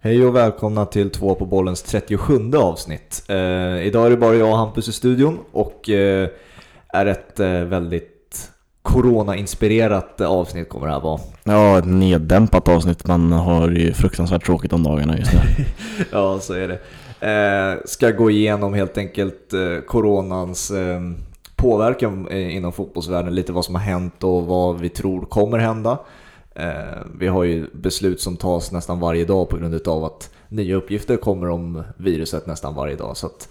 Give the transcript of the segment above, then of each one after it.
Hej och välkomna till två på bollens 37 avsnitt. Eh, idag är det bara jag och Hampus i studion och eh, är ett eh, väldigt corona-inspirerat avsnitt kommer det här vara. Ja, ett neddämpat avsnitt. Man har ju fruktansvärt tråkigt om dagarna just nu. ja, så är det. Eh, ska gå igenom helt enkelt eh, coronans eh, påverkan inom fotbollsvärlden, lite vad som har hänt och vad vi tror kommer hända. Eh, vi har ju beslut som tas nästan varje dag på grund av att nya uppgifter kommer om viruset nästan varje dag. Så att,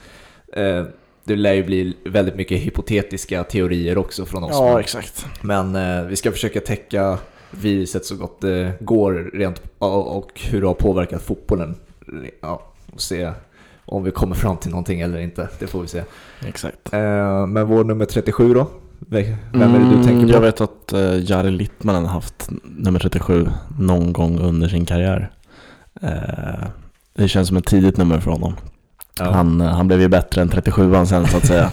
eh, det lär ju bli väldigt mycket hypotetiska teorier också från oss. Ja, exakt. Men eh, vi ska försöka täcka viruset så gott det går rent och hur det har påverkat fotbollen. Ja, och se om vi kommer fram till någonting eller inte. Det får vi se. Exakt. men vår nummer 37 då? Vem är det du tänker på? Mm, jag vet att uh, Jari Littmanen har haft nummer 37 någon gång under sin karriär. Uh, det känns som ett tidigt nummer för honom. Ja. Han, uh, han blev ju bättre än 37an sen så att säga.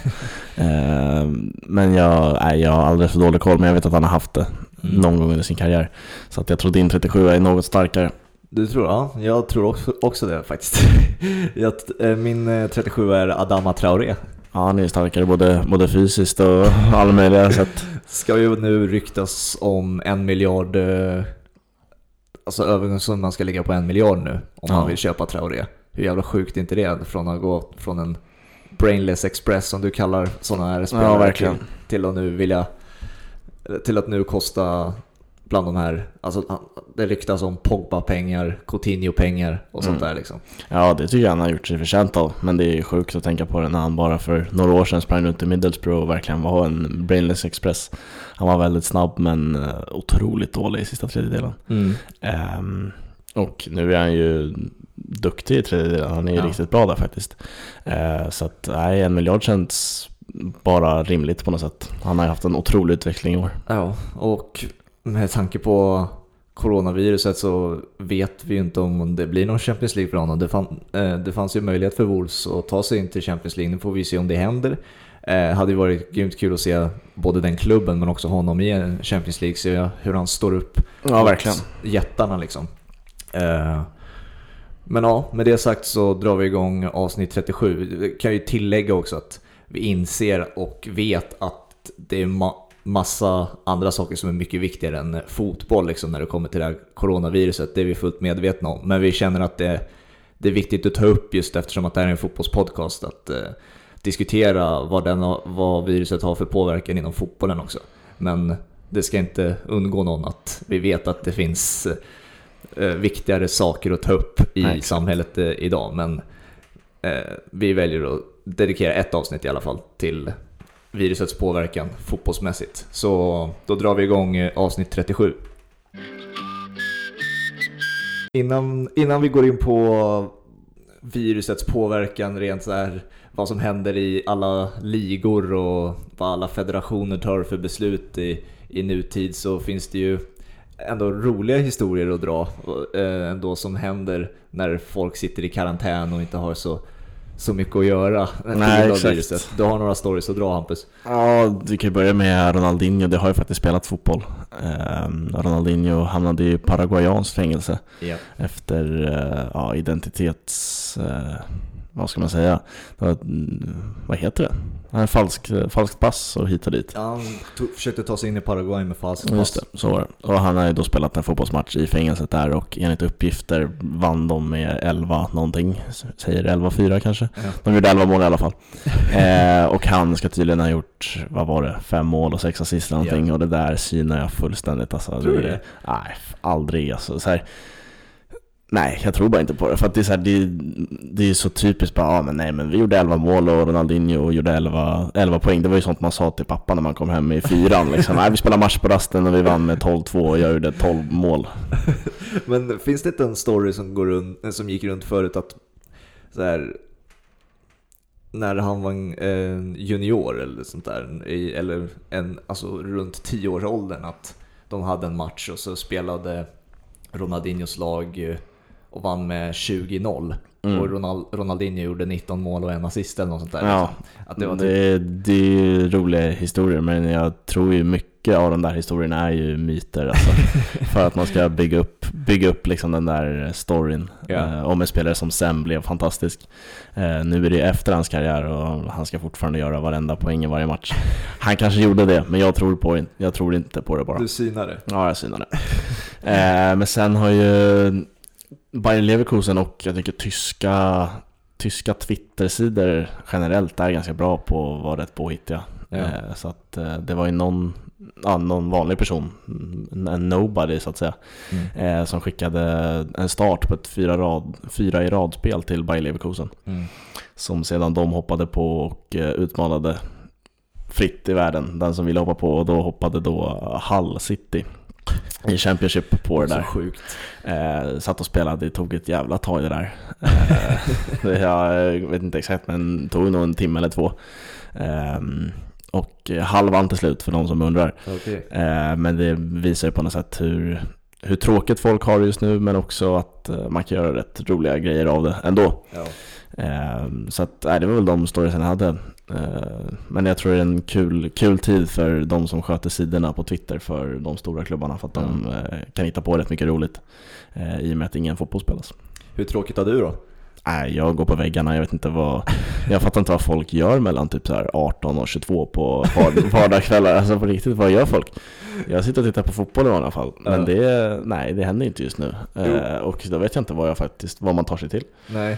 uh, men jag, nej, jag har alldeles för dålig koll, men jag vet att han har haft det mm. någon gång under sin karriär. Så att jag tror din 37 är något starkare. Du tror? Ja, jag tror också, också det faktiskt. jag, min 37 är Adama Traoré. Ja, han är starkare både, både fysiskt och alla möjliga sätt. Ska ju nu ryktas om en miljard, eh, alltså övergångssumman ska ligga på en miljard nu om ja. man vill köpa Traoré. Hur jävla sjukt är inte det? Från att gå från en brainless express som du kallar sådana här spelare ja, till, till att nu vilja till att nu kosta bland de här, alltså det ryktas om Pogba-pengar, Coutinho-pengar och sånt mm. där liksom. Ja, det tycker jag han har gjort sig förtjänt av. Men det är sjukt att tänka på det när han bara för några år sedan sprang runt i Middlesbrough och verkligen var en brainless express. Han var väldigt snabb men eh, otroligt dålig i sista tredjedelen. Mm. Um, och nu är han ju duktig i tredjedelen, han är ju ja. riktigt bra där faktiskt. Uh, så att, nej, en miljard känns bara rimligt på något sätt. Han har ju haft en otrolig utveckling i år. Ja, och med tanke på coronaviruset så vet vi ju inte om det blir någon Champions League för honom. Det, fann, eh, det fanns ju möjlighet för Wolves att ta sig in till Champions League. Nu får vi se om det händer. Eh, hade ju varit grymt kul att se både den klubben men också honom i Champions League. Se hur han står upp ja, verkligen. jättarna liksom. Eh, men ja, med det sagt så drar vi igång avsnitt 37. Vi kan ju tillägga också att vi inser och vet att det är massa andra saker som är mycket viktigare än fotboll liksom, när det kommer till det här coronaviruset. Det är vi fullt medvetna om. Men vi känner att det, det är viktigt att ta upp just eftersom att det här är en fotbollspodcast. Att eh, diskutera vad, den, vad viruset har för påverkan inom fotbollen också. Men det ska inte undgå någon att vi vet att det finns eh, viktigare saker att ta upp i Nej. samhället eh, idag. Men eh, vi väljer att dedikera ett avsnitt i alla fall till virusets påverkan fotbollsmässigt. Så då drar vi igång eh, avsnitt 37. Innan, innan vi går in på virusets påverkan rent så här, vad som händer i alla ligor och vad alla federationer tar för beslut i, i nutid så finns det ju ändå roliga historier att dra eh, ändå som händer när folk sitter i karantän och inte har så så mycket att göra Nej, exakt. Du har några stories att dra Hampus? Ja, vi kan börja med Ronaldinho. Det har ju faktiskt spelat fotboll. Um, Ronaldinho hamnade i paraguayanskt fängelse yep. efter uh, ja, identitets... Vad ska man säga? Vad heter det? Nej, falsk, falskt pass och hit och dit. Ja, han tog, försökte ta sig in i Paraguay med falskt pass. Just det, så var det. Och han har ju då spelat en fotbollsmatch i fängelset där och enligt uppgifter vann de med 11 någonting. Säger 11-4 kanske? Ja. De gjorde 11 mål i alla fall. eh, och han ska tydligen ha gjort, vad var det, fem mål och sex assist någonting. Ja. Och det där synar jag fullständigt alltså. Tror du det? Nej, aldrig alltså. Så här, Nej, jag tror bara inte på det. För att det är så, här, det, det är så typiskt bara, ja, men nej men vi gjorde 11 mål och Ronaldinho gjorde 11, 11 poäng. Det var ju sånt man sa till pappa när man kom hem i fyran. Liksom. nej, vi spelade match på rasten och vi vann med 12-2 och jag gjorde 12 mål. men finns det inte en story som, går runt, eh, som gick runt förut att så här, när han var en eh, junior eller sånt där, eller en, alltså runt 10 års åldern att de hade en match och så spelade Ronaldinhos lag eh, och vann med 20-0. Mm. Och Ronald, Ronaldinho gjorde 19 mål och en assist eller något sånt där. Ja, liksom. Att det var typ, det, det är ju roliga historier men jag tror ju mycket av de där historierna är ju myter alltså, För att man ska bygga upp, bygga upp liksom den där storyn Ja. eh, om en spelare som sen blev fantastisk eh, Nu är det efter hans karriär och han ska fortfarande göra varenda poäng i varje match Han kanske gjorde det men jag tror, på, jag tror inte på det bara du synade. Ja, jag synar det. eh, men sen har ju Bayer Leverkusen och jag tycker tyska, tyska Twitter-sidor generellt är ganska bra på att vara rätt påhittiga. Ja. Eh, så att eh, det var ju någon, ja, någon vanlig person, en nobody så att säga, Mm. eh, som skickade en start på ett fyra, rad, fyra i radspel till Bayer Leverkusen. Mm. Som sedan de hoppade på och utmanade fritt i världen, den som ville hoppa på och då hoppade då Hull City i Championship på det Så där. sjukt. Eh, satt och spelade, det tog ett jävla tag det där. Eh, det- jag vet inte exakt men tog nog en timme eller två. Och eh, Hull vann till slut för de som undrar. Okej. Eh, men det visar ju på något sätt hur, hur tråkigt folk har det just nu men också att eh, man kan göra rätt roliga grejer av det ändå. Ja. Eh, så att, nej, det var väl de storiesen jag hade. Eh, men jag tror det är en kul, kul tid för de som sköter sidorna på Twitter för de stora klubbarna för att de eh, kan hitta på rätt mycket roligt eh, i och med att ingen fotboll spelas. Hur tråkigt har du då? Nej, jag går på väggarna, jag vet inte vad Jag fattar inte vad folk gör mellan typ så här 18 och 22 på var- vardagskvällar Alltså på riktigt, vad gör folk? Jag sitter och tittar på fotboll i alla fall Men Ja. det, nej det händer inte just nu eh, Och då vet jag inte vad jag faktiskt, vad man tar sig till Nej.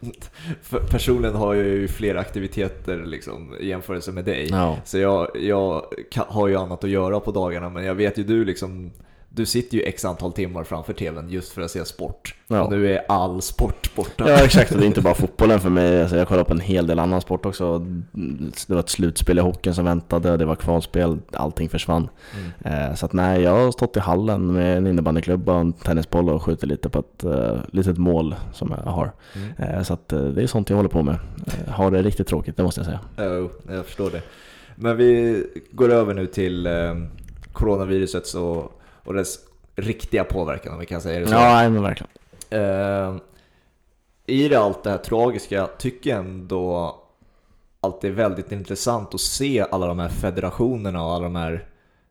Personligen har jag ju fler aktiviteter liksom, i jämförelse med dig. Ja, Så jag, jag har ju annat att göra på dagarna, men jag vet ju du liksom du sitter ju x antal timmar framför tvn just för att se sport. Ja. Och nu är all sport borta. Ja exakt, och det är inte bara fotbollen för mig. Alltså, jag kollar på en hel del annan sport också. Det var ett slutspel i hockeyn som väntade, det var kvalspel, allting försvann. Mm. Eh, så att nej, jag har stått i hallen med en innebandyklubba och en tennisboll och skjutit lite på ett uh, litet mål som jag har. Mm. Eh, så att eh, det är sånt jag håller på med. Eh, har det riktigt tråkigt, det måste jag säga. Jo, jag förstår det. Men vi går över nu till eh, coronaviruset och, och dess riktiga påverkan om vi kan säga det så. Ja, nej, men verkligen. Eh, I det allt det här tragiska tycker jag ändå att det är väldigt intressant att se alla de här federationerna och alla de här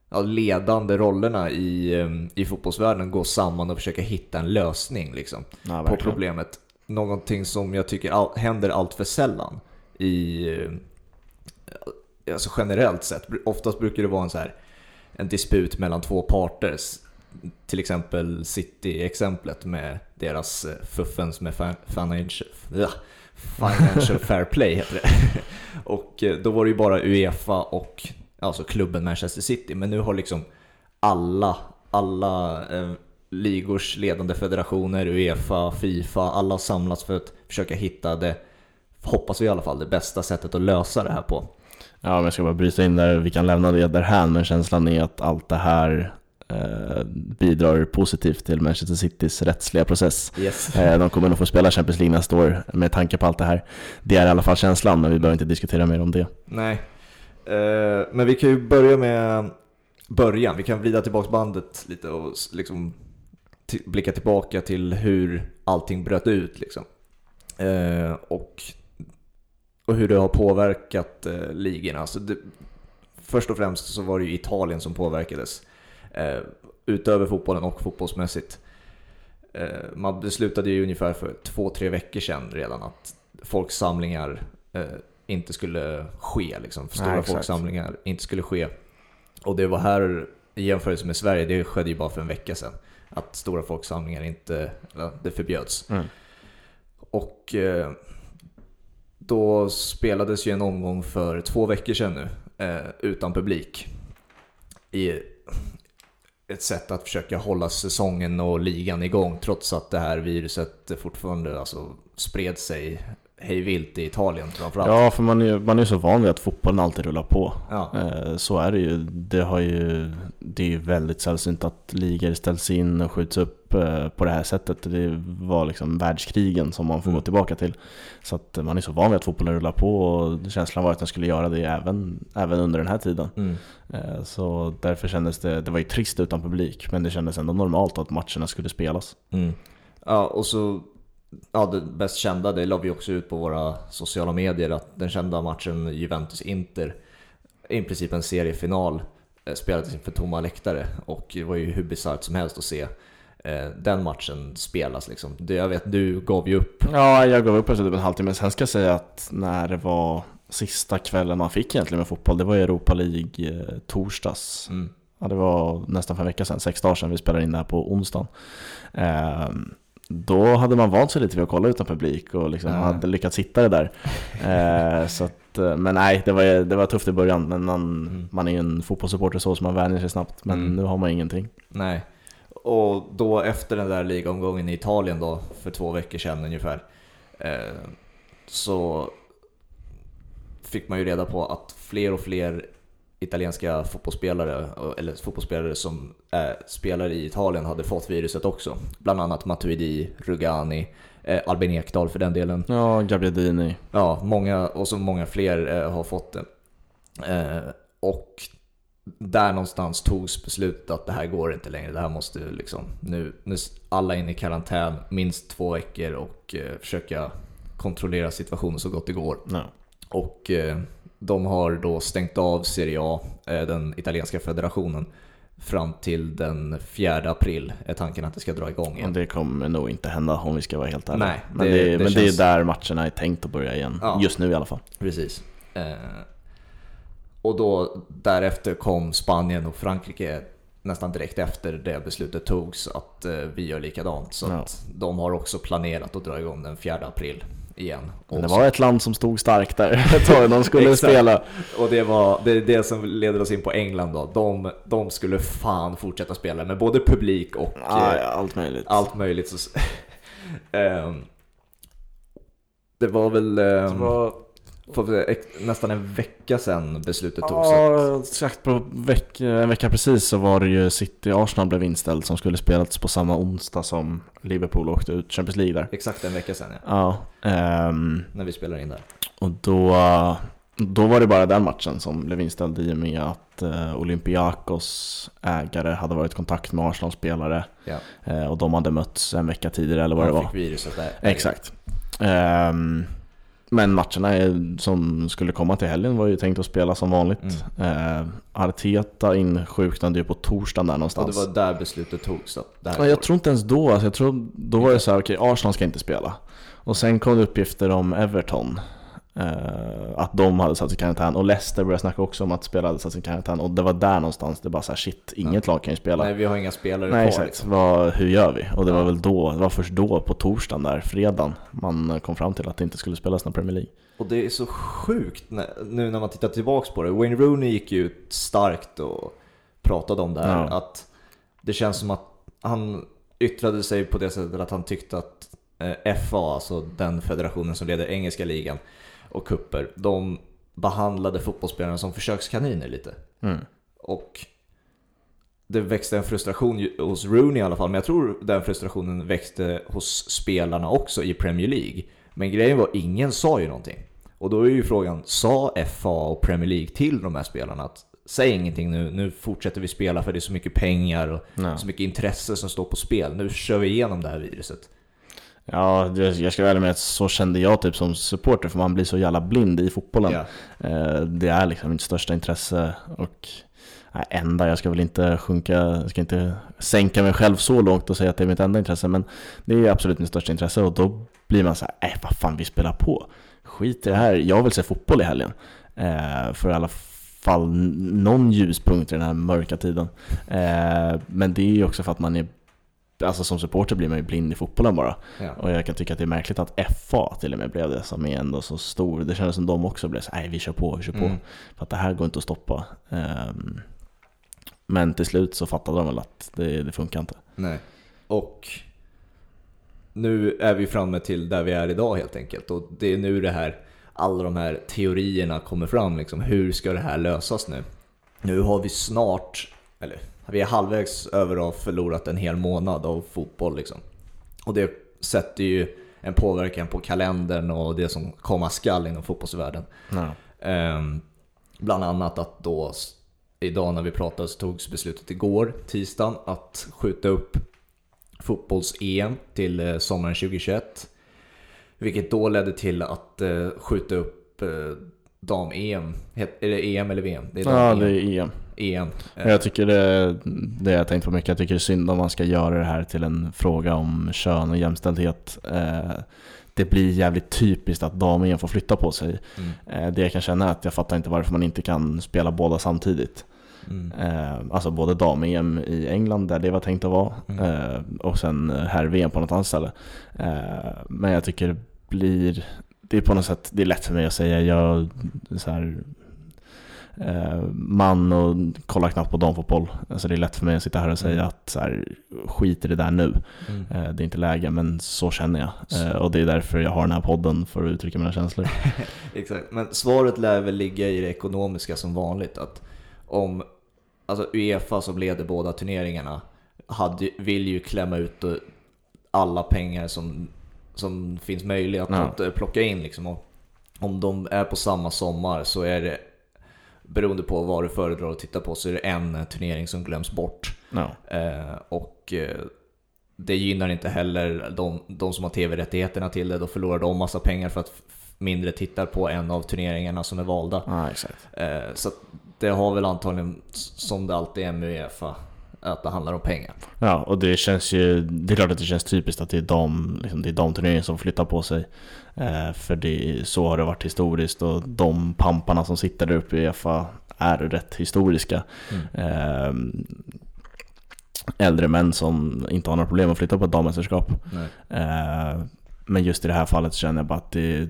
ja, ledande rollerna i, eh, i fotbollsvärlden gå samman och försöka hitta en lösning liksom, Ja, på problemet. Någonting som jag tycker all, händer allt för sällan i, eh, alltså generellt sett. Oftast brukar det vara en, så här, en disput mellan två parter. Till exempel City-exemplet med deras eh, fuffens med financial, financial fair play heter det. Och eh, då var det ju bara Uefa och alltså klubben Manchester City. Men nu har liksom alla, alla eh, ligors ledande federationer, Uefa, Fifa, alla har samlats för att försöka hitta det, hoppas vi i alla fall, det bästa sättet att lösa det här på. Ja, men jag ska bara bryta in där, vi kan lämna det därhän, men känslan är att allt det här eh, bidrar positivt till Manchester Citys rättsliga process. Yes. Eh, de kommer nog få spela Champions League nästa år med tanke på allt det här. Det är i alla fall känslan, men vi behöver inte diskutera mer om det. Nej. Eh, men vi kan ju börja med början. Vi kan vrida tillbaka bandet lite och liksom blicka tillbaka till hur allting bröt ut. Liksom. Eh, och, och hur det har påverkat eh, ligorna. Alltså det, först och främst så var det ju Italien som påverkades. Eh, utöver fotbollen och fotbollsmässigt. Eh, man beslutade ju ungefär för två, tre veckor sedan redan att folksamlingar eh, inte skulle ske. Liksom. Stora Nej, folksamlingar inte skulle ske. Och det var här, i jämförelse med Sverige, det skedde ju bara för en vecka sedan. Att stora folksamlingar inte, eller, det förbjöds. Mm. Och eh, då spelades ju en omgång för två veckor sedan nu, eh, utan publik. I ett sätt att försöka hålla säsongen och ligan igång trots att det här viruset fortfarande alltså, spred sig hej vilt i Italien framförallt. Ja, för man är ju man är så van vid att fotbollen alltid rullar på. Ja. Eh, Så är det ju. Det, har ju. det är ju väldigt sällsynt att ligor ställs in och skjuts upp eh, på det här sättet. Det var liksom världskrigen som man får Mm. gå tillbaka till. Så att man är så van vid att fotbollen rullar på och känslan var att den skulle göra det även, även under den här tiden. Mm. Eh, Så därför kändes det, det var ju trist utan publik, men det kändes ändå normalt att matcherna skulle spelas. Mm. Ja, och så, ja det bäst kända, det la vi också ut på våra sociala medier, att den kända matchen Juventus-Inter, i princip en seriefinal, eh, spelades inför tomma läktare och det var ju hur bisarrt som helst att se den matchen spelas liksom. Jag vet, du gav ju upp. Ja, jag gav upp efter typ en halvtimme. Sen ska jag säga att när det var sista kvällen man fick egentligen med fotboll, det var Europa League eh, torsdags. Mm. Ja, det var nästan för en vecka sedan, sex dagar sedan vi spelade in det här på onsdagen. Eh, då hade man vant sig lite vid att kolla utan publik och liksom Ja. hade lyckats hitta det där. Eh, så att, eh, men nej, det var, det var tufft i början. Men man, Mm. man är ju en fotbollssupporter så, så man vänjer sig snabbt. Men Mm. nu har man ingenting. Nej. Och då efter den där ligaomgången i Italien då, för två veckor sedan ungefär, eh, så fick man ju reda på att fler och fler italienska fotbollsspelare, eller fotbollsspelare som är spelare i Italien hade fått viruset också. Bland annat Matuidi, Rugani, eh, Albin Ekdal för den delen. Ja, Gabriadini. Ja, många, och så många fler eh, har fått det. Eh, och där någonstans togs beslutet att det här går inte längre. Det här måste liksom, nu, nu alla in i karantän minst två veckor och eh, försöka kontrollera situationen så gott det går. Ja. Och eh, de har då stängt av Serie A, eh, den italienska federationen, fram till den 4 april är tanken att det ska dra igång Och igen. det kommer nog inte hända om vi ska vara helt ärliga. Nej, men det- det, det men det känns- är där matcherna är tänkt att börja igen. Ja. Just nu i alla fall. Precis. Och då därefter kom Spanien och Frankrike nästan direkt efter det beslutet togs att eh, vi gör likadant. Så Ja. att de har också planerat att dra igång den 4 april igen. Men det var ett land som stod starkt där ett tag. De skulle spela. Och det var det, är det som leder oss in på England då. De, de skulle fan fortsätta spela med både publik och Ja, eh, ja, allt möjligt. allt möjligt. Så, Ehm, det var väl Det ehm, var, för nästan en vecka sedan beslutet togs. ja, exakt på veck, en vecka precis så var det ju City-Arsenal blev inställt som skulle spelats på samma onsdag som Liverpool åkte ut Champions League där. Exakt en vecka sedan ja, Ja, ehm, när vi spelar in där. och då, då var det bara den matchen som blev inställd i och med att eh, Olympiakos ägare hade varit i kontakt med Arsenal-spelare Ja. eh, och de hade mötts en vecka tidigare eller vad det Han var. fick viruset där. Exakt. Ehm, men matcherna är, som skulle komma till helgen var ju tänkt att spela som vanligt. Ehm, Arteta insjuknade ju på torsdagen där Och någonstans. det var där beslutet togs. Att det här Ja, jag tror inte ens då, alltså jag tror, då var det så här, okej Arsenal ska inte spela. Och sen kom det uppgifter om Everton. Eh, att de hade satt sig i karantän. Och Leicester började snacka också om att spela hade satt sig i karantän. Och det var där någonstans, det bara så här, shit, inget lag kan ju spela. Nej, vi har inga spelare Nej kvar liksom. Vad, hur gör vi? Och det var Ja. väl då, det var först då på torsdagen där, fredagen, man kom fram till att det inte skulle spelas någon Premier League. Och det är så sjukt nu när man tittar tillbaks på det. Wayne Rooney gick ju ut starkt och pratade om det här. Ja. Att det känns som att han yttrade sig på det sättet att han tyckte att eh, FA, alltså den federationen som leder engelska ligan och kupper, de behandlade fotbollsspelarna som försökskaniner lite. Mm. Och det växte en frustration hos Rooney i alla fall, men jag tror den frustrationen växte hos spelarna också i Premier League. Men grejen var, ingen sa ju någonting. Och då är ju frågan, sa FA och Premier League till de här spelarna att säg ingenting nu, nu fortsätter vi spela för det är så mycket pengar och Ja. så mycket intresse som står på spel. Nu kör vi igenom det här viruset. Ja, jag ska vara med att så kände jag typ som supporter, för man blir så jävla blind i fotbollen. Eh, Det är liksom mitt största intresse och nej, enda, jag ska väl inte sjunka, jag ska inte sänka mig själv så långt och säga att det är mitt enda intresse, men det är absolut mitt största intresse och då blir man så här, äh, vad fan vi spelar på. Skit i det här, jag vill se fotboll i helgen. Eh, för i alla fall någon ljuspunkt i den här mörka tiden. Eh, men det är ju också för att man är Alltså som supporter blir man ju blind i fotbollen bara. Ja. Och jag kan tycka att det är märkligt att FA till och med blev det, som är ändå så stor. Det kändes som de också blev så nej vi kör på, vi kör på. Mm. För att det här går inte att stoppa. Ehm, men till slut så fattade de väl att det, det funkar inte. Nej. Och nu är vi framme till där vi är idag helt enkelt. Och det är nu det här, alla de här teorierna kommer fram. Liksom. Hur ska det här lösas nu? Nu har vi snart, eller vi är halvvägs över att ha förlorat en hel månad av fotboll. Liksom. Och det sätter ju en påverkan på kalendern och det som komma skall inom fotbollsvärlden. Ja. Ehm, bland annat att då, idag när vi pratade så togs beslutet igår, tisdagen, att skjuta upp fotbolls-EM till eh, sommaren 2021. Vilket då ledde till att eh, skjuta upp eh, dam-EM. Är det EM eller VM? Det är Ja, det är EM. Eh, Jag tycker det, det jag tänkt på mycket, jag tycker det är synd om man ska göra det här till en fråga om kön och jämställdhet. Eh, det blir jävligt typiskt att damen får flytta på sig. mm, Eh, det jag kan känna är att jag fattar inte varför man inte kan spela båda samtidigt. mm, Eh, alltså både dam-EM i England där det var tänkt att vara Mm. och sen herr-VM på något annat ställe. Men jag tycker det blir, det är på något sätt, det är lätt för mig att säga, jag så här, man och kollar knappt på damfotboll. Alltså det är lätt för mig att sitta här och säga Mm. att så här, skit i det där nu. mm. Eh, det är inte läge, men så känner jag. Eh, och det är därför jag har den här podden, för att uttrycka mina känslor. Exakt, men svaret lär väl ligga i det ekonomiska som vanligt. Att om alltså Uefa som leder båda turneringarna hade, vill ju klämma ut eh, alla pengar som, som finns möjliga att, Ja. eh, plocka in. Liksom. Och om de är på samma sommar så är det, beroende på vad du föredrar att titta på, så är det en eh, turnering som glöms bort. Ja. Eh, och eh, det gynnar inte heller de, de som har tv-rättigheterna till det. Då förlorar de massa pengar för att mindre tittar på en av turneringarna som är valda. Ja, exakt. Eh, så det har väl antagligen, som det alltid är med Uefa, att det handlar om pengar. Ja, och det känns ju, det är klart att det känns typiskt att det är de, liksom, det är de turneringar som flyttar på sig. Eh, för det, så har det varit historiskt och de pamparna som sitter där uppe i Uefa är rätt historiska. Eh, äldre män som inte har några problem att flytta på ett dammästerskap. Eh, men just i det här fallet känner jag bara att det är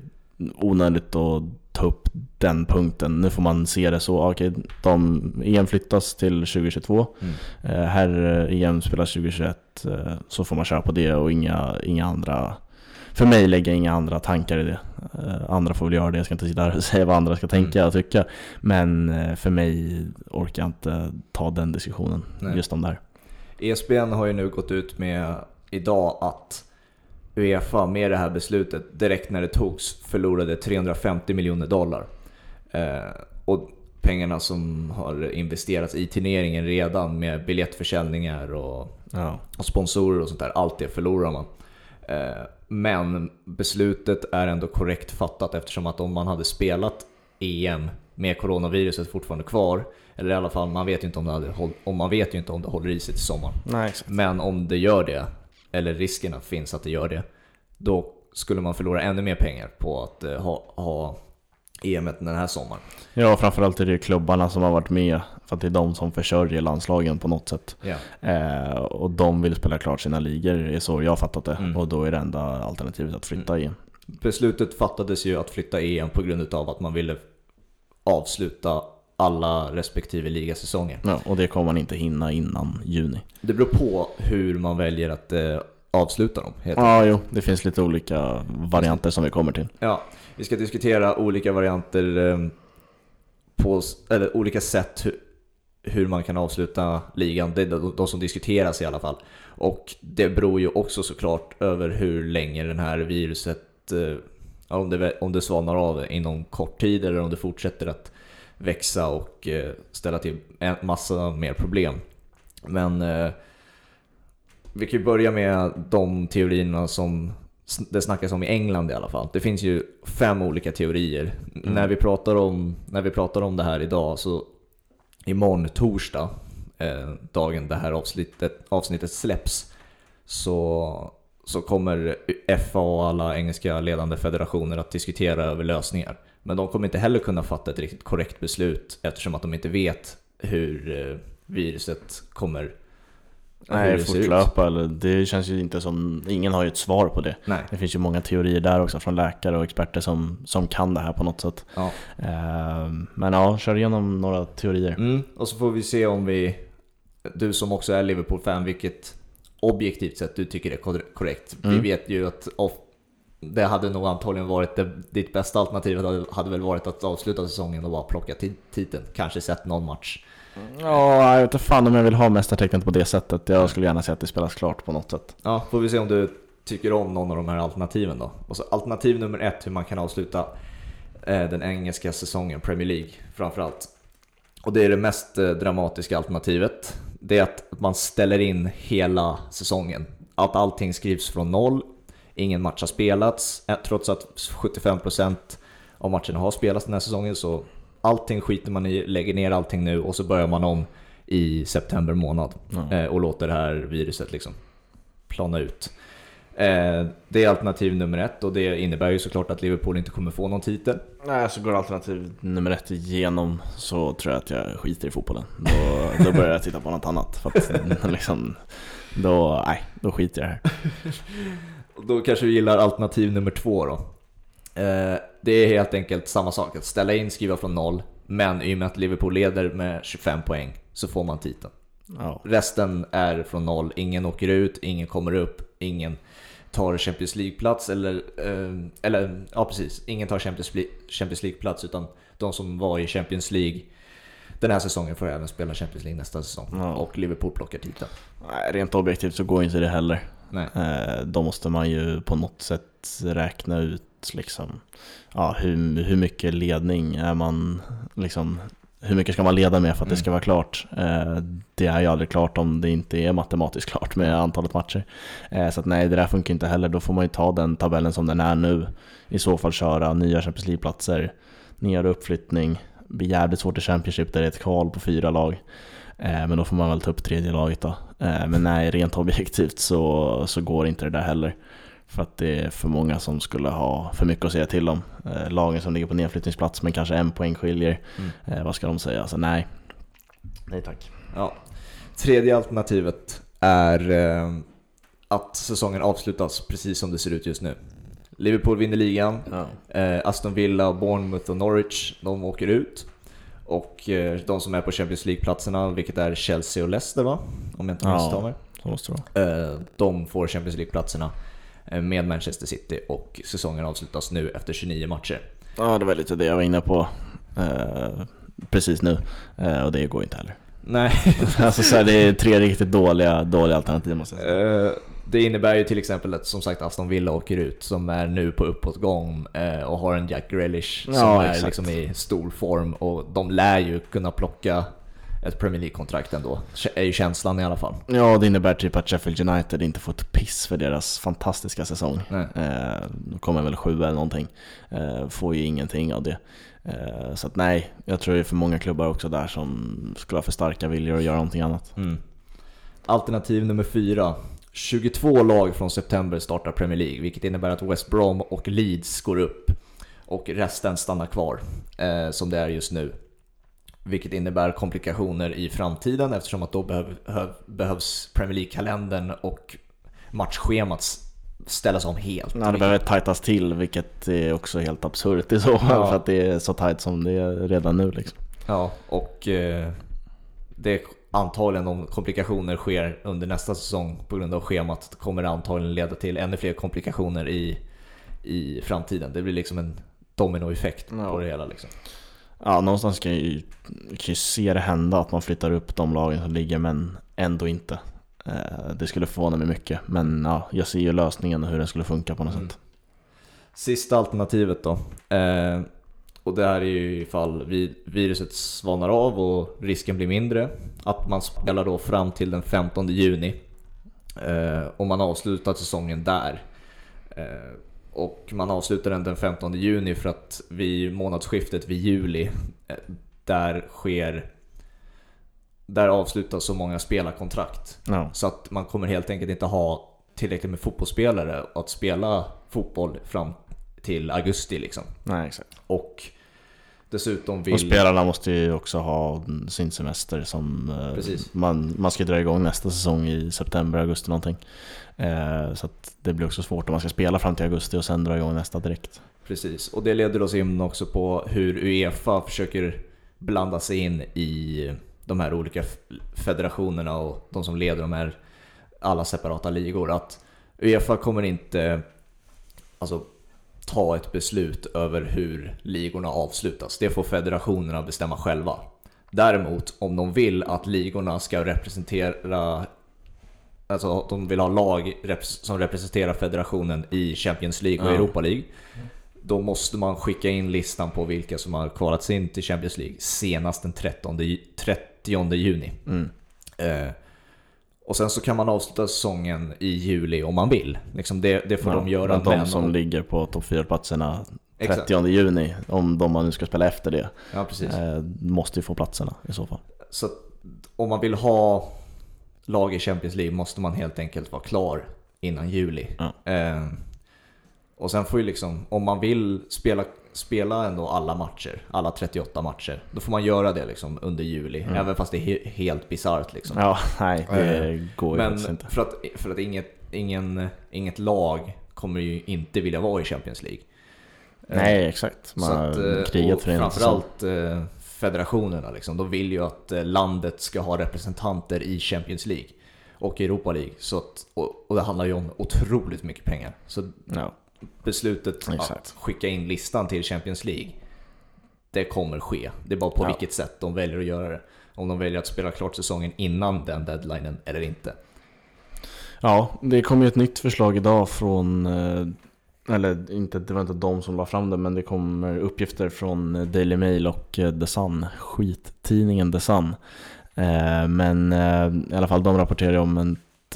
onödigt att ta upp den punkten. Nu får man se det så, okej, de, EM flyttas till 2022. Mm. Eh, här eh, EM spelas 2021, eh, så får man köra på det och inga, inga andra för mig lägger jag inga andra tankar i det. Andra får väl göra det, jag ska inte sitta här och säga vad andra ska tänka och tycka. Men för mig orkar jag inte ta den diskussionen Nej. just om det här. ESPN har ju nu gått ut med idag att Uefa med det här beslutet direkt när det togs förlorade 350 miljoner dollar. Eh, och pengarna som har investerats i turneringen redan med biljettförsäljningar och, Ja. och sponsorer och sånt där, allt det förlorar man. Eh, men beslutet är ändå korrekt fattat eftersom att om man hade spelat EM med coronaviruset fortfarande kvar, eller i alla fall man vet ju inte om det, hade om man vet ju inte om det håller i sig till sommaren. Nej. Men om det gör det, eller riskerna finns att det gör det, då skulle man förlora ännu mer pengar på att eh, ha, ha EM den här sommaren. Ja, framförallt är det klubbarna som har varit med, för att det är de som försörjer landslagen på något sätt. Ja. Eh, och de vill spela klart sina ligor, är så jag har fattat det. Mm. Och då är det enda alternativet att flytta EM. Beslutet fattades ju att flytta EM på grund av att man ville avsluta alla respektive ligasäsonger. Ja, och det kommer man inte hinna innan juni. Det beror på hur man väljer att eh, avsluta dem. Ja, jo, det finns lite olika varianter som vi kommer till. Ja, vi ska diskutera olika varianter eh, på, eller olika sätt hur, hur man kan avsluta ligan. Det är de, de som diskuteras i alla fall. Och det beror ju också såklart över hur länge den här viruset, eh, om, det, om det svalnar av inom kort tid eller om det fortsätter att växa och eh, ställa till en massa mer problem. Men eh, vi kan ju börja med de teorierna som det snackas om i England i alla fall. Det finns ju fem olika teorier. När, vi pratar om, när vi pratar om det här idag så imorgon torsdag, eh, dagen det här avsnittet, avsnittet släpps, så, så kommer FA och alla engelska ledande federationer att diskutera över lösningar. Men de kommer inte heller kunna fatta ett riktigt korrekt beslut eftersom att de inte vet hur eh, viruset kommer Nej, fortlöpa eller det känns ju inte som, ingen har ju ett svar på det. Nej. Det finns ju många teorier där också från läkare och experter som, som kan det här på något sätt. Ja. Eh, men ja, kör igenom några teorier. Mm, och så får vi se om vi, du som också är Liverpool-fan, vilket objektivt sett du tycker är kor- korrekt. Mm. Vi vet ju att det hade nog antagligen varit det, ditt bästa alternativ hade, hade väl varit att avsluta säsongen och bara plocka ti- titeln. Kanske sett någon match. Ja, jag vet inte fan om jag vill ha mästartecknet på det sättet. Jag skulle gärna se att det spelas klart på något sätt. Ja, får vi se om du tycker om någon av de här alternativen då. Och så alternativ nummer ett, hur man kan avsluta eh, den engelska säsongen, Premier League framförallt. Och det är det mest eh, dramatiska alternativet. Det är att man ställer in hela säsongen. att allting skrivs från noll, ingen match har spelats, trots att 75% av matcherna har spelats den här säsongen så allting skiter man i, lägger ner allting nu och så börjar man om i september månad eh, och låter det här viruset liksom plana ut. Eh, det är alternativ nummer ett och det innebär ju såklart att Liverpool inte kommer få någon titel. Nej, så går alternativ nummer ett igenom så tror jag att jag skiter i fotbollen. Då, då börjar jag titta på något annat. För att, liksom, då, nej, då skiter jag här. Då kanske vi gillar alternativ nummer två då. Eh, det är helt enkelt samma sak, att ställa in, skriva från noll, men i och med att Liverpool leder med 25 poäng så får man titeln. Ja. Resten är från noll, ingen åker ut, ingen kommer upp, ingen tar Champions League-plats eller, eh, eller ja precis, ingen tar Champions League-plats utan de som var i Champions League den här säsongen får även spela Champions League nästa säsong Ja. och Liverpool plockar titeln. Nej, rent objektivt så går inte det heller. Nej. Eh, Då måste man ju på något sätt räkna ut liksom, ja, hur, hur mycket ledning är man liksom, hur mycket ska man leda med för att det Mm. ska vara klart? Eh, Det är ju aldrig klart om det inte är matematiskt klart med antalet matcher. Eh, Så att nej, det där funkar inte heller. Då får man ju ta den tabellen som den är nu. I så fall köra nya Champions League-platser, och uppflyttning. Det blir jävligt svårt i Championship där det är ett kval på fyra lag. Eh, Men då får man väl ta upp tredje laget då. Eh, Men nej, rent objektivt så, så går inte det där heller. För att det är för många som skulle ha för mycket att säga till om. Eh, Lagen som ligger på nedflyttningsplats men kanske en poäng skiljer. Mm. Vad ska de säga? Så nej. Nej tack. Ja. Tredje alternativet är att säsongen avslutas precis som det ser ut just nu. Liverpool vinner ligan, Ja. eh, Aston Villa, Bournemouth och Norwich, de åker ut. Och eh, de som är på Champions League-platserna, vilket är Chelsea och Leicester va? Om jag inte Ja. misstar mig. Så måste det vara. Eh, de får Champions League-platserna eh, med Manchester City och säsongen avslutas nu efter 29 matcher. Ja, det var lite det jag var inne på eh, precis nu. Eh, och det går inte heller. Nej, alltså så här, det är tre riktigt dåliga, dåliga alternativ måste jag säga. Eh, Det innebär ju till exempel att som sagt Aston Villa åker ut som är nu på uppåtgång eh, och har en Jack Grealish som Ja, är exakt. liksom i stor form och de lär ju kunna plocka ett Premier League-kontrakt ändå, är ju känslan i alla fall. Ja, det innebär typ att Sheffield United inte får ett piss för deras fantastiska säsong. Nej. Eh, de kommer väl sju eller någonting. Eh, får ju ingenting av det. Eh, så att nej, jag tror det är för många klubbar också där som skulle ha för starka viljor att göra någonting annat. Mm. Alternativ nummer fyra. 22 lag från september startar Premier League, vilket innebär att West Brom och Leeds går upp och resten stannar kvar eh, som det är just nu. Vilket innebär komplikationer i framtiden eftersom att då behöv, hö- behövs Premier League-kalendern och matchschemat ställas om helt. Ja, det behöver tajtas till, vilket är också helt absurt i så fall, Ja. för att det är så tajt som det är redan nu liksom. Ja, och eh, det antagligen om komplikationer sker under nästa säsong på grund av schemat kommer det antagligen leda till ännu fler komplikationer i, i framtiden. Det blir liksom en dominoeffekt Ja. på det hela liksom. Ja, någonstans kan ju, kan ju se det hända att man flyttar upp de lagen som ligger, men ändå inte. Eh, Det skulle förvåna mig mycket, men ja, jag ser ju lösningen och hur den skulle funka på något Mm. sätt. Sista alternativet då. Och det här är ju ifall vi, viruset svalnar av och risken blir mindre. Att man spelar då fram till den 15 juni. Eh, och man avslutar säsongen där. Eh, och man avslutar den den 15 juni för att vid månadsskiftet vid juli, eh, där sker där avslutas så många spelarkontrakt. Ja. Så att man kommer helt enkelt inte ha tillräckligt med fotbollsspelare att spela fotboll fram till augusti liksom. Nej, exakt. Och dessutom vill... Och spelarna måste ju också ha sin semester som eh, Precis. man, man ska dra igång nästa säsong i september, augusti någonting. Eh, så det blir också svårt om man ska spela fram till augusti och sen dra igång nästa direkt. Precis, och det leder oss in också på hur Uefa försöker blanda sig in i de här olika federationerna och de som leder de här alla separata ligor. Att Uefa kommer inte alltså, ta ett beslut över hur ligorna avslutas. Det får federationerna bestämma själva. Däremot om de vill att ligorna ska representera Alltså att de vill ha lag som representerar federationen i Champions League och Ja. Europa League. Då måste man skicka in listan på vilka som har kvalats in till Champions League senast den 13, ju- 30 juni. Mm. Eh, Och sen så kan man avsluta säsongen i juli om man vill. Liksom det, det får Ja, de göra. men de som ligger på topp 4-platserna Exakt. 30 juni, om de man nu ska spela efter det, Ja, precis. eh, måste ju få platserna i så fall. Så om man vill ha lag i Champions League måste man helt enkelt vara klar innan juli. Ja. Eh, och sen får ju liksom, om man vill spela, spela ändå alla matcher, alla 38 matcher, då får man göra det liksom under juli. Mm. Även fast det är he- helt bisarrt liksom. Ja, nej, det Eh, går ju Men faktiskt inte. för att, för att inget, ingen, inget lag kommer ju inte vilja vara i Champions League. Eh, Nej, exakt. Man har eh, krigat för det. Framförallt federationerna liksom, de vill ju att landet ska ha representanter i Champions League och Europa League. Så att, och, och det handlar ju om otroligt mycket pengar. Så Ja, beslutet Exakt. att skicka in listan till Champions League, det kommer ske. Det är bara på Ja. vilket sätt de väljer att göra det. Om de väljer att spela klart säsongen innan den deadlinen eller inte. ja, det kom ju ett nytt förslag idag från eh, eller inte, det var inte de som la fram det men det kommer uppgifter från Daily Mail och eh, The Sun, skittidningen The Sun. Eh, Men i alla fall de rapporterar om ett,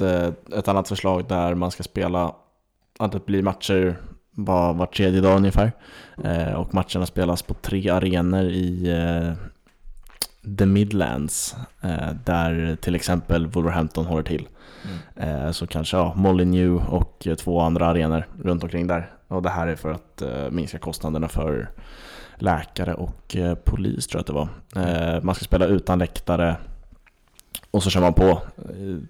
ett annat förslag där man ska spela, att det blir matcher var, var tredje dag ungefär. Eh, Och matcherna spelas på tre arenor i eh, The Midlands, eh, där till exempel Wolverhampton håller till. Eh, Så kanske ja, Molineux och eh, två andra arenor runt omkring där. Och det här är för att eh, minska kostnaderna för läkare och polis tror jag att det var. Man ska spela utan läktare och så kör man på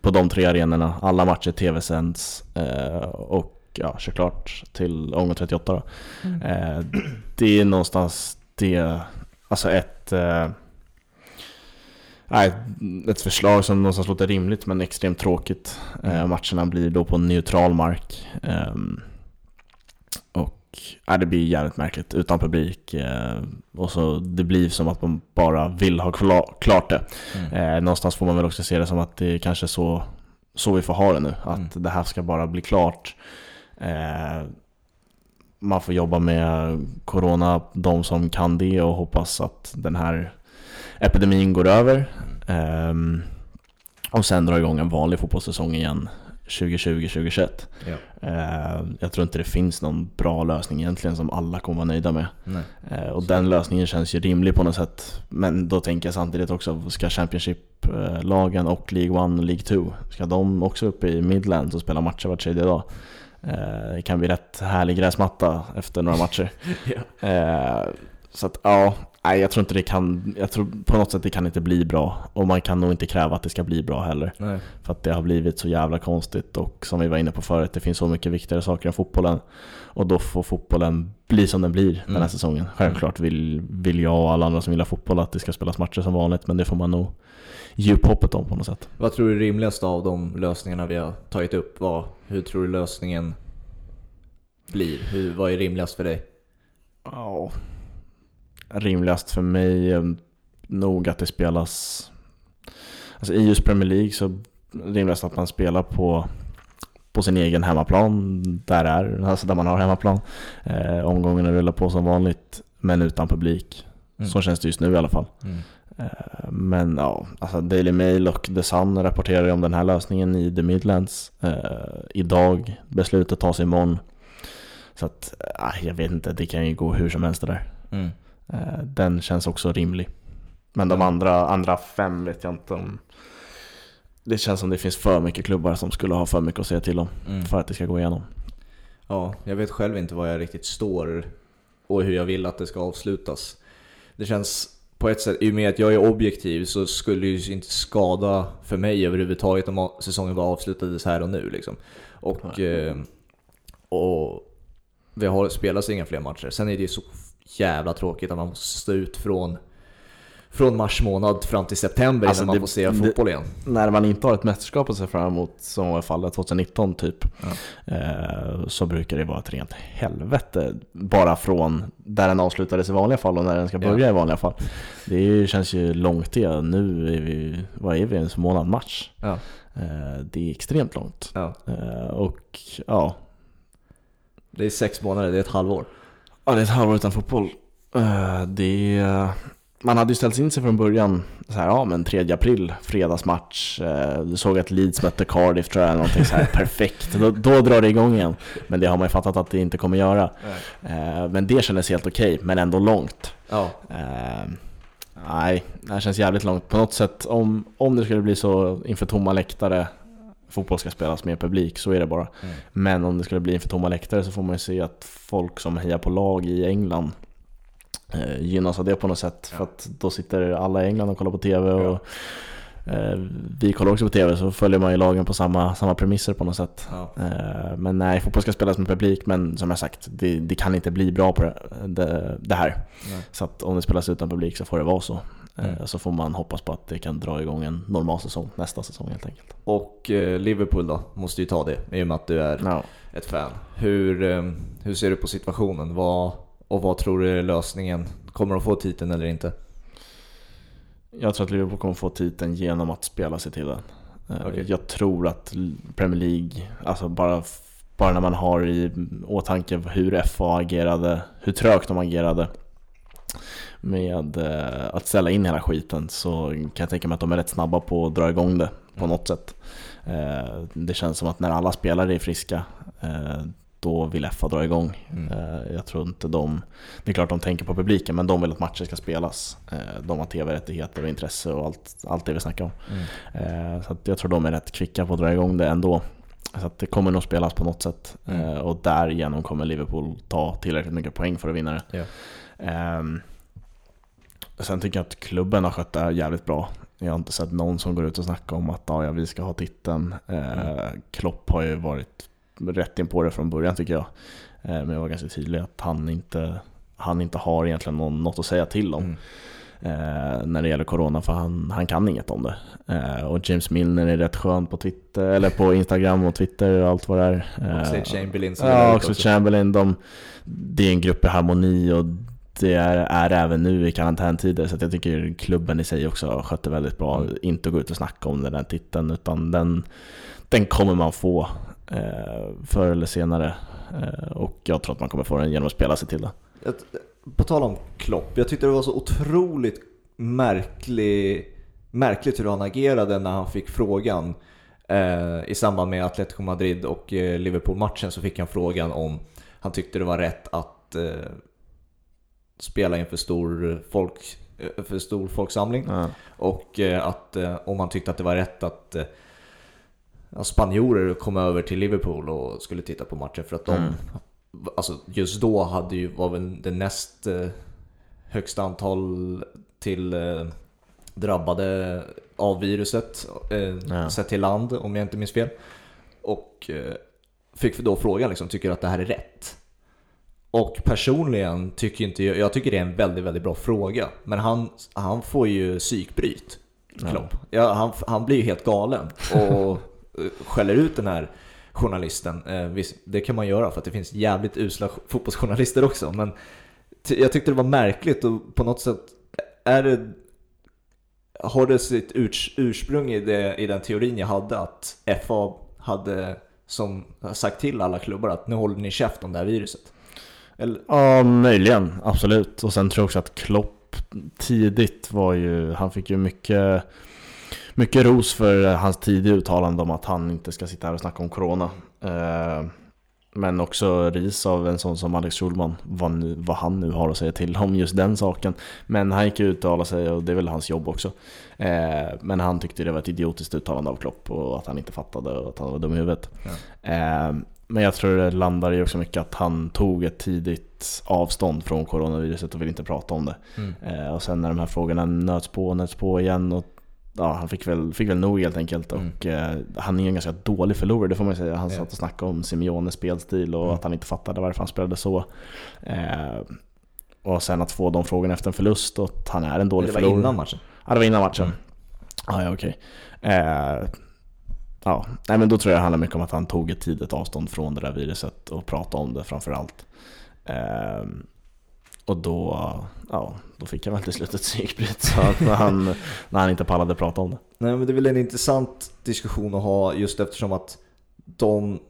på de tre arenorna. Alla matcher tv-sänds och ja, kör klart till omgång 38 då. Eh, det är någonstans det, alltså ett eh, ett förslag som någonstans låter rimligt men extremt tråkigt. Eh, matcherna blir då på neutral mark. Ehm, och ja, det blir jävligt märkligt utan publik. Eh, och så det blir som att man bara vill ha kla- klart det. Mm. Eh, någonstans får man väl också se det som att det är kanske så, så vi får ha det nu. Att Mm. det här ska bara bli klart. Eh, man får jobba med Corona, de som kan det och hoppas att den här epidemin går över. Ehm, och sen dra igång en vanlig fotbollssäsong igen 2020-2021. Ja. Eh, jag tror inte det finns någon bra lösning egentligen som alla kommer vara nöjda med. Nej. Eh, och den lösningen känns ju rimlig på något sätt. Men då tänker jag samtidigt också, ska Championship-lagen och League 1 och League 2, ska de också upp i Midlands och spela matcher var tredje dag? Eh, det kan bli rätt härlig gräsmatta efter några matcher. Eh, så att ja, nej, jag tror inte det kan, jag tror på något sätt det kan inte bli bra. Och man kan nog inte kräva att det ska bli bra heller. Nej. För att det har blivit så jävla konstigt och som vi var inne på förut, det finns så mycket viktigare saker än fotbollen. Och då får fotbollen bli som den blir den här Mm. säsongen. Självklart vill, vill jag och alla andra som gillar fotboll att det ska spelas matcher som vanligt, men det får man nog ge upp hoppet om på något sätt. Vad tror du är rimligast av de lösningarna vi har tagit upp? Vad, hur tror du lösningen blir? Hur, vad är rimligast för dig? Ja, rimligast för mig är nog att det spelas... Alltså i just Premier League så rimligast att man spelar på, på sin egen hemmaplan, där, är, alltså där man har hemmaplan. Eh, omgångarna rullar på som vanligt, men utan publik. Mm. Så känns det just nu i alla fall. Mm. Eh, Men ja, alltså Daily Mail och The Sun rapporterar om den här lösningen i The Midlands eh, idag. Beslutet tas imorgon. Så att, eh, jag vet inte, det kan ju gå hur som helst det där. Mm. Eh, den känns också rimlig. Men de Ja. andra, andra fem vet jag inte om... Det känns som det finns för mycket klubbar som skulle ha för mycket att säga till om Mm. för att det ska gå igenom. Ja, jag vet själv inte var jag riktigt står och hur jag vill att det ska avslutas. Det känns på ett sätt, i och med att jag är objektiv så skulle det ju inte skada för mig överhuvudtaget om säsongen var avslutades här och nu liksom. Och, eh, och det har spelats inga fler matcher. Sen är det ju så jävla tråkigt att man måste stå ut från, från mars månad fram till september Alltså, innan man det- får se det- fotboll igen. När man inte har ett mästerskap att se fram emot, som var fallet 2019 typ, Ja. eh, så brukar det vara ett rent helvete. Bara från där den avslutades i vanliga fall och när den ska börja i vanliga fall. Det ju- känns ju långt det. Nu är vi, vad är vi, en månad match. Ja. Eh, det är extremt långt. Ja. Eh, och ja, Det är sex månader, det är ett halvår. Ja, det är ett halvår utan fotboll. Eh, Det är... man hade ju ställt in sig från början, så här, ja men 3 april, fredagsmatch, eh, du såg att Leeds mötte Cardiff tror jag, någonting så här perfekt. Då, då drar det igång igen. Men det har man ju fattat att det inte kommer göra. Eh, men det kändes helt okej, men ändå långt. Ja. Eh, nej, det här känns jävligt långt. På något sätt, om, om det skulle bli så inför tomma läktare, fotboll ska spelas med publik, så är det bara. Mm. Men om det skulle bli inför tomma läktare så får man ju se att folk som hejar på lag i England gynnas av det på något sätt. Ja. För att då sitter alla i England och kollar på TV Ja. och eh, vi kollar också på TV så följer man ju lagen på samma, samma premisser på något sätt. Ja. Eh, men nej, fotboll ska spelas med publik men som jag sagt, det, det kan inte bli bra på det, det, det här. Så att om det spelas utan publik så får det vara så. Eh, Mm. Så får man hoppas på att det kan dra igång en normal säsong nästa säsong helt enkelt. Och eh, Liverpool då, måste ju ta det i och med att du är Ja. ett fan. Hur, eh, hur ser du på situationen? Vad, och vad tror du är lösningen? Kommer de få titeln eller inte? Jag tror att Liverpool kommer få titeln genom att spela sig till den. Eh, Okej. Jag tror att Premier League, alltså bara, bara när man har i åtanke hur FA agerade, hur trögt de agerade med eh, att ställa in hela skiten så kan jag tänka mig att de är rätt snabba på att dra igång det på Mm. något sätt. Eh, Det känns som att när alla spelare är friska då vill FA dra igång. Mm. Eh, Jag tror inte de, det är klart de tänker på publiken men de vill att matcher ska spelas. Eh, De har tv-rättigheter och intresse och allt, allt det vi snackar om. Mm. Eh, Så jag tror de är rätt kvicka på att dra igång det ändå. Så det kommer nog spelas på något sätt. Mm. Och därigenom kommer Liverpool ta tillräckligt mycket poäng för att vinna det. Ja. Ehm, Sen tycker jag att klubben har skött det här jävligt bra. Jag har inte sett någon som går ut och snackar om att ja, vi ska ha titeln. Mm. Klopp har ju varit rätt in på det från början tycker jag. Eh, Men jag var ganska tydlig att han inte, han inte har egentligen någon, något att säga till om Mm. eh, när det gäller Corona för han, han kan inget om det. Eh, och James Milner är rätt skön på Twitter, eller på Instagram och Twitter och allt vad det är. Eh, Oxlade Chamberlain som Ja, också. Chamberlain. De, det är en grupp i harmoni och det är, är även nu i karantäntider så att jag tycker klubben i sig också skötte väldigt bra. Mm. Inte gå ut och snacka om den här titeln utan den, den kommer man få förr eller senare. Eh, och jag tror att man kommer få den genom att spela sig till det. På tal om Klopp, jag tyckte det var så otroligt märklig, märkligt hur han agerade när han fick frågan eh, i samband med Atletico Madrid och eh, Liverpool-matchen så fick han frågan om han tyckte det var rätt att eh, spela inför stor, folk, eh, för stor folksamling Ja. och eh, att eh, om han tyckte att det var rätt att ja, spanjorer kom över till Liverpool och skulle titta på matchen för att de Mm. Alltså just då hade ju, var väl det näst eh, högsta antal till eh, drabbade av viruset eh, Ja. sett till land om jag inte minns fel. Och eh, fick då frågan liksom, tycker du att det här är rätt? Och personligen tycker inte jag, jag tycker det är en väldigt, väldigt bra fråga. Men han, han får ju psykbryt, Klopp. Ja, han, han blir ju helt galen och Eh, skäller ut den här journalisten. Eh, Visst, det kan man göra för att det finns jävligt usla fotbollsjournalister också. Men jag tyckte det var märkligt och på något sätt är det har det sitt ursprung i, det, i den teorin jag hade att FA hade som sagt till alla klubbar att nu håller ni käft om det här viruset. Eller, Ja, möjligen. Absolut. Och sen tror jag också att Klopp tidigt var ju, han fick ju mycket, mycket ros för hans tidiga uttalande om att han inte ska sitta här och snacka om Corona. Eh, Men också ris av en sån som Alex Schulman, vad, nu, vad han nu har att säga till om just den saken. Men han gick ut och uttalade sig och det är väl hans jobb också. Eh, Men han tyckte det var ett idiotiskt uttalande av Klopp och att han inte fattade och att han var dum i huvudet. Eh, Men jag tror det landar i också mycket att han tog ett tidigt avstånd från coronaviruset och vill inte prata om det. mm. Eh, Och sen när de här frågorna nöts på och nöts på igen och ja, han fick väl, fick väl nog helt enkelt. Mm. Och eh, han är ju en ganska dålig förlorare, det får man ju säga. Han Ja. satt och snackade om Simeones spelstil och Mm. att han inte fattade varför han spelade så. Eh, och sen att få de frågorna efter en förlust och att han är en dålig Det var förlorare. innan matchen. Ja, det var innan matchen. Mm. Ah, ja, okej. Eh, ja, nej men då tror jag det handlar mycket om att han tog ett tidigt avstånd från det där viruset och pratade om det framförallt. Eh, och då, ja, då fick han väl till slut ett psykbryt så att han, när han inte pallade prata om det. Nej men det är väl en intressant diskussion att ha just eftersom att de,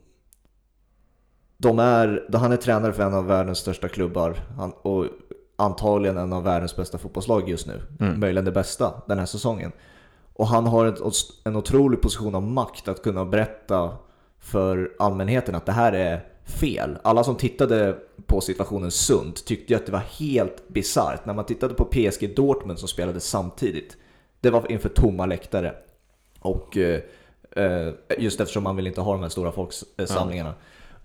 de är, han är tränare för en av världens största klubbar han, och antagligen en av världens bästa fotbollslag just nu. Mm. Möjligen det bästa den här säsongen. Och han har ett, en otrolig position av makt att kunna berätta för allmänheten att det här är fel. Alla som tittade på situationen sunt tyckte ju att det var helt bisarrt. När man tittade på PSG Dortmund som spelade samtidigt. Det var inför tomma läktare. Och eh, eh, just eftersom man vill inte ha de här stora folksamlingarna.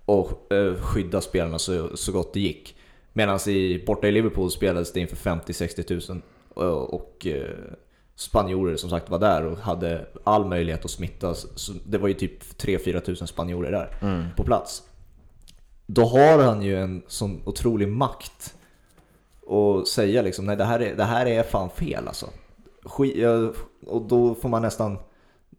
Och eh, skydda spelarna så, så gott det gick. Medan i, borta i Liverpool spelades det inför 50-60 000. Och, och eh, spanjorer som sagt var där och hade all möjlighet att smittas. Så det var ju typ 3-4 tusen spanjorer där Mm. på plats. Då har han ju en sån otrolig makt och säga liksom nej det här är, det här är fan fel alltså. Ja, och då får man nästan,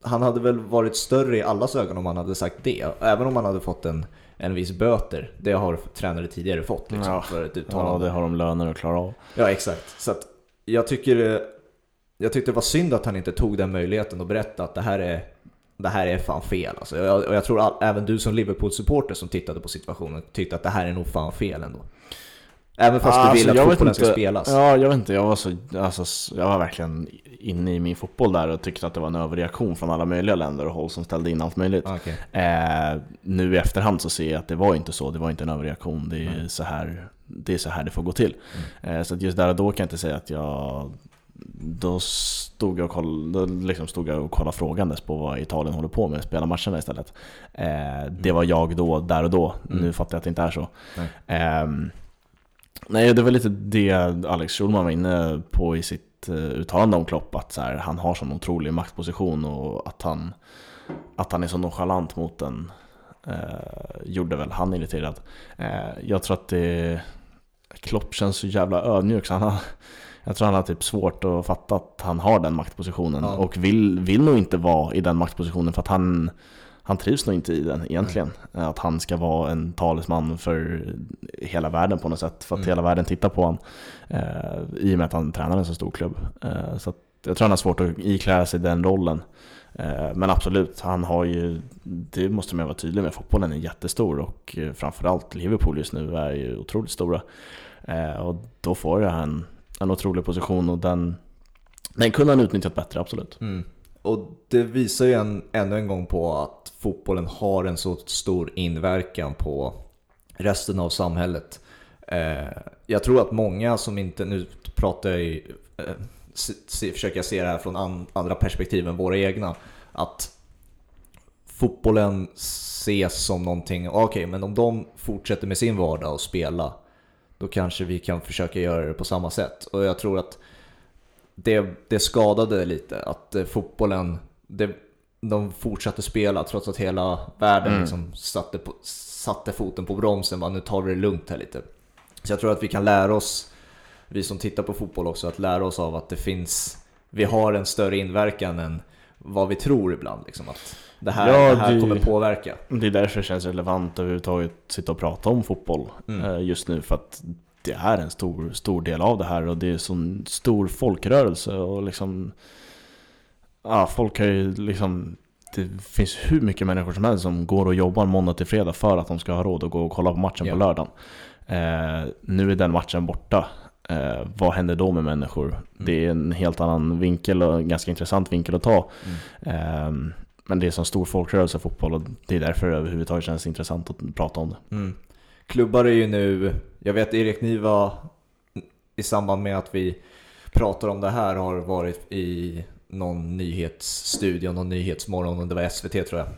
han hade väl varit större i allas ögon om han hade sagt det. Även om han hade fått en, en viss böter. Det har tränare tidigare fått liksom, Ja. för ett Ja, uttalande. det har de löner att klara av. Ja, exakt. Så jag tycker jag tyckte det var synd att han inte tog den möjligheten och berätta att det här är, det här är fan fel. Alltså, jag, och jag tror all, även du som Liverpool-supporter som tittade på situationen tyckte att det här är nog fan fel ändå. Även fast du vill Alltså, att fotbollen ska spelas. Ja, jag vet inte. Jag var, så, alltså, jag var verkligen inne i min fotboll där och tyckte att det var en överreaktion från alla möjliga länder och håll som ställde in allt möjligt. Okej. Eh, nu i efterhand så ser jag att det var inte så, det var inte en överreaktion. Det är, Mm. så, här, det är så här det får gå till. Eh, så just där och då kan jag inte säga att jag då stod jag och kollade, liksom stod jag och kollade frågandes på vad Italien håller på med, spela matcherna istället. Eh, det var jag då, där och då. Mm. Nu fattar jag att det inte är så. Nej. Ehm, nej, det var lite det Alex Schulman var inne på i sitt eh, uttalande om Klopp, att så här, han har sån otrolig maktposition och att han, att han är så nonchalant mot den eh, gjorde väl han irriterad. Eh, jag tror att det, Klopp känns så jävla ödmjuk så han har, jag tror han har typ svårt att fatta att han har den maktpositionen Ja. och vill, vill nog inte vara i den maktpositionen för att han han trivs nog inte i den egentligen. Att han ska vara en talesman för hela världen på något sätt. För att Mm. hela världen tittar på honom. Eh, I och med att han tränar en så stor klubb. Eh, så jag tror han har svårt att ikläda sig den rollen. Eh, men absolut, han har ju, det måste man vara tydlig med, fotbollen är jättestor och eh, framförallt Liverpool just nu är ju otroligt stora. Eh, och då får jag en, otrolig position och den, den kunde han utnyttjat bättre, absolut. Mm. Och det visar ju en, ännu en gång på att fotbollen har en så stor inverkan på resten av samhället. Eh, jag tror att många som inte, nu pratar jag ju, eh, se, se, försöker jag se det här från an, andra perspektiv än våra egna, att fotbollen ses som någonting, okej men om de fortsätter med sin vardag och spela, då kanske vi kan försöka göra det på samma sätt. Och jag tror att det, det skadade lite att eh, fotbollen, det, de fortsatte spela trots att hela världen Mm. liksom satte, på, satte foten på bromsen. Bara, nu tar vi det lugnt här lite. Så jag tror att vi kan lära oss, vi som tittar på fotboll också, att lära oss av att det finns, vi har en större inverkan än vad vi tror ibland. Liksom, att det här, Ja, det här det- kommer påverka. Det är därför det känns relevant överhuvudtaget att sitta och prata om fotboll Mm. eh, just nu. För att det är en stor, stor del av det här och det är en sån stor folkrörelse och liksom... Ja, folk har ju liksom... Det finns hur mycket människor som helst som går och jobbar måndag till fredag för att de ska ha råd att gå och kolla på matchen Ja. på lördagen. Eh, nu är den matchen borta. Eh, vad händer då med människor? Det är en helt annan vinkel och en ganska intressant vinkel att ta. Ehm, men det är som stor folkrörelse fotboll och det är därför det överhuvudtaget känns intressant att prata om det. Mm. Klubbar är ju nu, jag vet Erik Niva i samband med att vi pratar om det här har varit i någon nyhetsstudio, någon nyhetsmorgon, och det var SVT tror jag.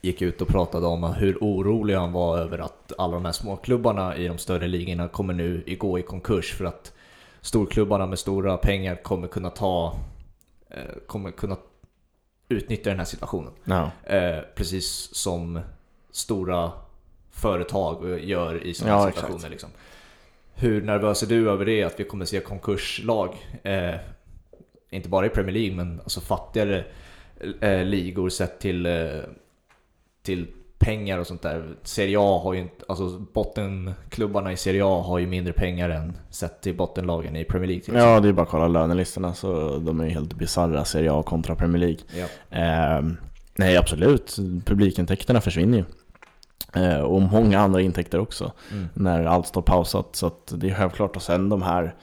Gick ut och pratade om hur orolig han var över att alla de här småklubbarna i de större ligorna kommer nu gå i konkurs för att storklubbarna med stora pengar kommer kunna ta, eh, kommer kunna utnyttja den här situationen. Ja. Eh, precis som stora företag gör i sådana Ja, exakt. situationer. Liksom. Hur nervös är du över det? Att vi kommer se konkurslag? Eh, inte bara i Premier League, men alltså fattigare eh, ligor sett till, eh, till pengar och sånt där. Serie A har ju inte, alltså bottenklubbarna i Serie A har ju mindre pengar än sett till bottenlagen i Premier League till exempel. ja, det är bara att kolla lönelistorna så de är ju helt bisarra Serie A kontra Premier League. Ja. Ehm, nej, absolut. Publikintäkterna försvinner ju. Eh, och många andra intäkter också Mm. när allt står pausat. Så det är självklart. Och sen de här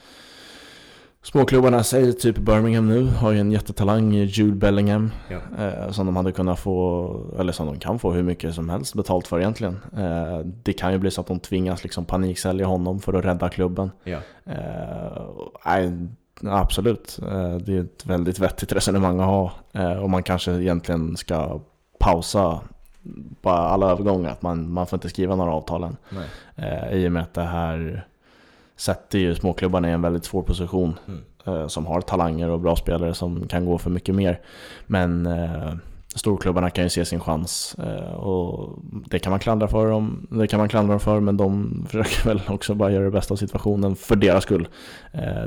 småklubbarna, säg typ Birmingham nu, har ju en jättetalang i Jude Bellingham. Ja. Eh, som de hade kunnat få, eller som de kan få hur mycket som helst betalt för egentligen. Eh, det kan ju bli så att de tvingas liksom paniksälja honom för att rädda klubben. Ja. Eh, nej, absolut, eh, det är ett väldigt vettigt resonemang att ha. Eh, och man kanske egentligen ska pausa på alla övergångar. Att man, man får inte skriva några avtal än. Eh, I och med att det här sätter ju småklubbarna i en väldigt svår position. Mm. Eh, som har talanger och bra spelare som kan gå för mycket mer. Men eh, storklubbarna kan ju se sin chans. Eh, och det kan man klandra för dem, det kan man klandra dem för, men de försöker väl också bara göra det bästa av situationen för deras skull.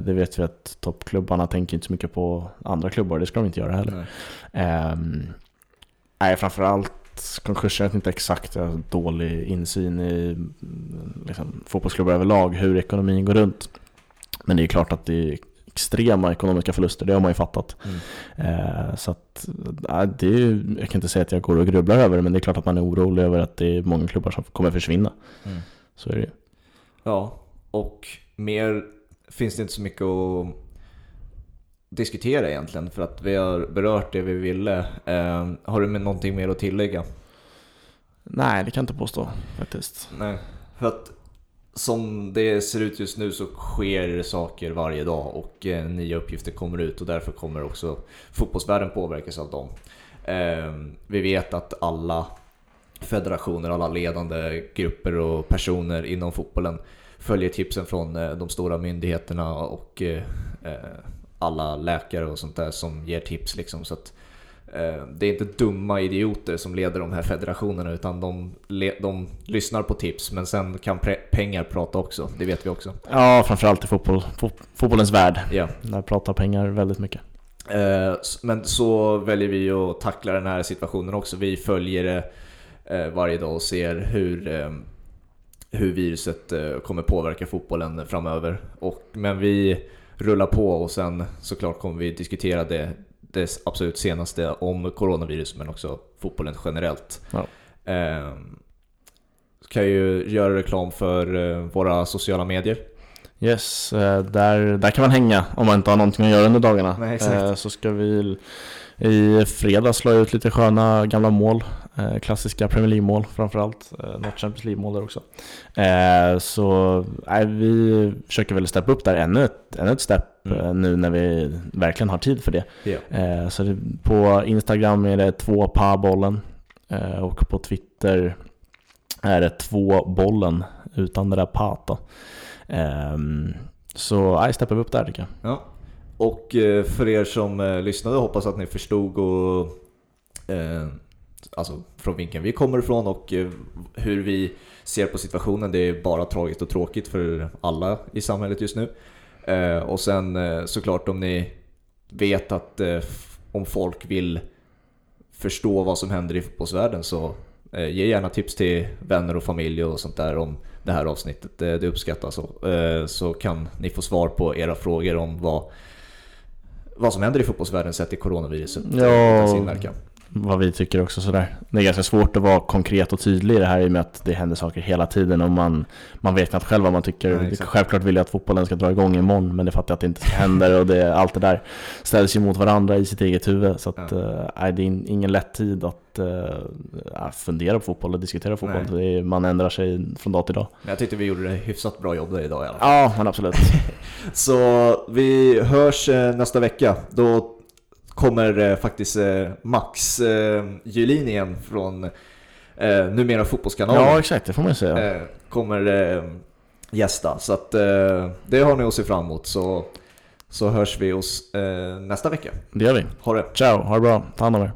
Det vet vi att toppklubbarna tänker inte så mycket på andra klubbar, det ska de inte göra heller. Nej. Ehm, nej, framförallt vet inte exakt, jag har dålig insyn i liksom, fotbollsklubbar överlag, hur ekonomin går runt. Men det är klart att det är extrema ekonomiska förluster, det har man ju fattat. Mm. Eh, så att, nej, det är, ju- jag kan inte säga att jag går och grubblar över det, men det är klart att man är orolig över att det är många klubbar som kommer försvinna. Mm. Så är det ju. Ja, och mer finns det inte så mycket att diskutera egentligen för att vi har berört det vi ville. Eh, har du med någonting mer att tillägga? Nej, det kan jag inte påstå faktiskt. Nej, för att som det ser ut just nu så sker saker varje dag och eh, nya uppgifter kommer ut och därför kommer också fotbollsvärlden påverkas av dem. Eh, vi vet att alla federationer, alla ledande grupper och personer inom fotbollen följer tipsen från eh, de stora myndigheterna och eh, eh, alla läkare och sånt där som ger tips liksom. Så att, eh, det är inte dumma idioter som leder de här federationerna utan de, de lyssnar på tips men sen kan pengar prata också, det vet vi också. Ja, framförallt i fotboll, fot, fotbollens värld. Ja. Där pratar pengar väldigt mycket. Eh, Men så väljer vi att tackla den här situationen också. Vi följer det eh, varje dag och ser hur, eh, hur viruset eh, kommer påverka fotbollen framöver. Och, men vi rullar på och sen såklart kommer vi diskutera det, det absolut senaste om coronavirus men också fotbollen generellt. Ja. Eh, kan ju göra reklam för eh, våra sociala medier. Yes, eh, där, där kan man hänga om man inte har någonting att göra under dagarna. Nej, exakt. Eh, Så ska vi i fredags slå ut lite sköna gamla mål. Eh, Klassiska Premier League-mål framförallt. Eh, Något Champions League-mål där också. Eh, Så vi försöker väl steppa upp där ännu ett, ännu ett step Mm. eh, nu när vi verkligen har tid för det. Eh, Så det, på Instagram är det två pa bollen eh, och på Twitter är det två bollen utan det där pat då. Ehm, Så nej, steppar upp där tycker jag. Ja. Och för er som lyssnade hoppas att ni förstod och, alltså, från vinkeln vi kommer ifrån och eh, hur vi ser på situationen. Det är bara tragiskt och tråkigt för alla i samhället just nu. Eh, och sen eh, såklart om ni vet att om folk vill förstå vad som händer i fotbollsvärlden så ge gärna tips till vänner och familj och sånt där om det här avsnittet. Det, uppskattas. Så, så kan ni få svar på era frågor om vad, vad som händer i fotbollsvärlden sett i coronaviruset Ja. Vad vi tycker också sådär. Det är ganska svårt att vara konkret och tydlig i det här i och med att det händer saker hela tiden och man, man vet knappt själv vad man tycker. Nej. Självklart vill jag att fotbollen ska dra igång imorgon men det fattar jag att det inte händer och det, allt det där ställs ju mot varandra i sitt eget huvud. Så att, Ja. nej, det är in- ingen lätt tid att eh, fundera på fotboll och diskutera fotboll. Är, man ändrar sig från dag till dag. Men jag tyckte vi gjorde det hyfsat bra jobb där idag i alla fall. Ja, men absolut. Så vi hörs eh, nästa vecka. Då kommer eh, faktiskt eh, Max eh, Julin igen från eh, numera Fotbollskanalen. Ja, exakt. Det får man säga. eh, kommer eh, gästa. Så att, eh, det har ni att se fram emot. Så, så hörs vi oss nästa vecka. Det gör vi. Ha det! Ciao, ha det bra. Ta hand om er.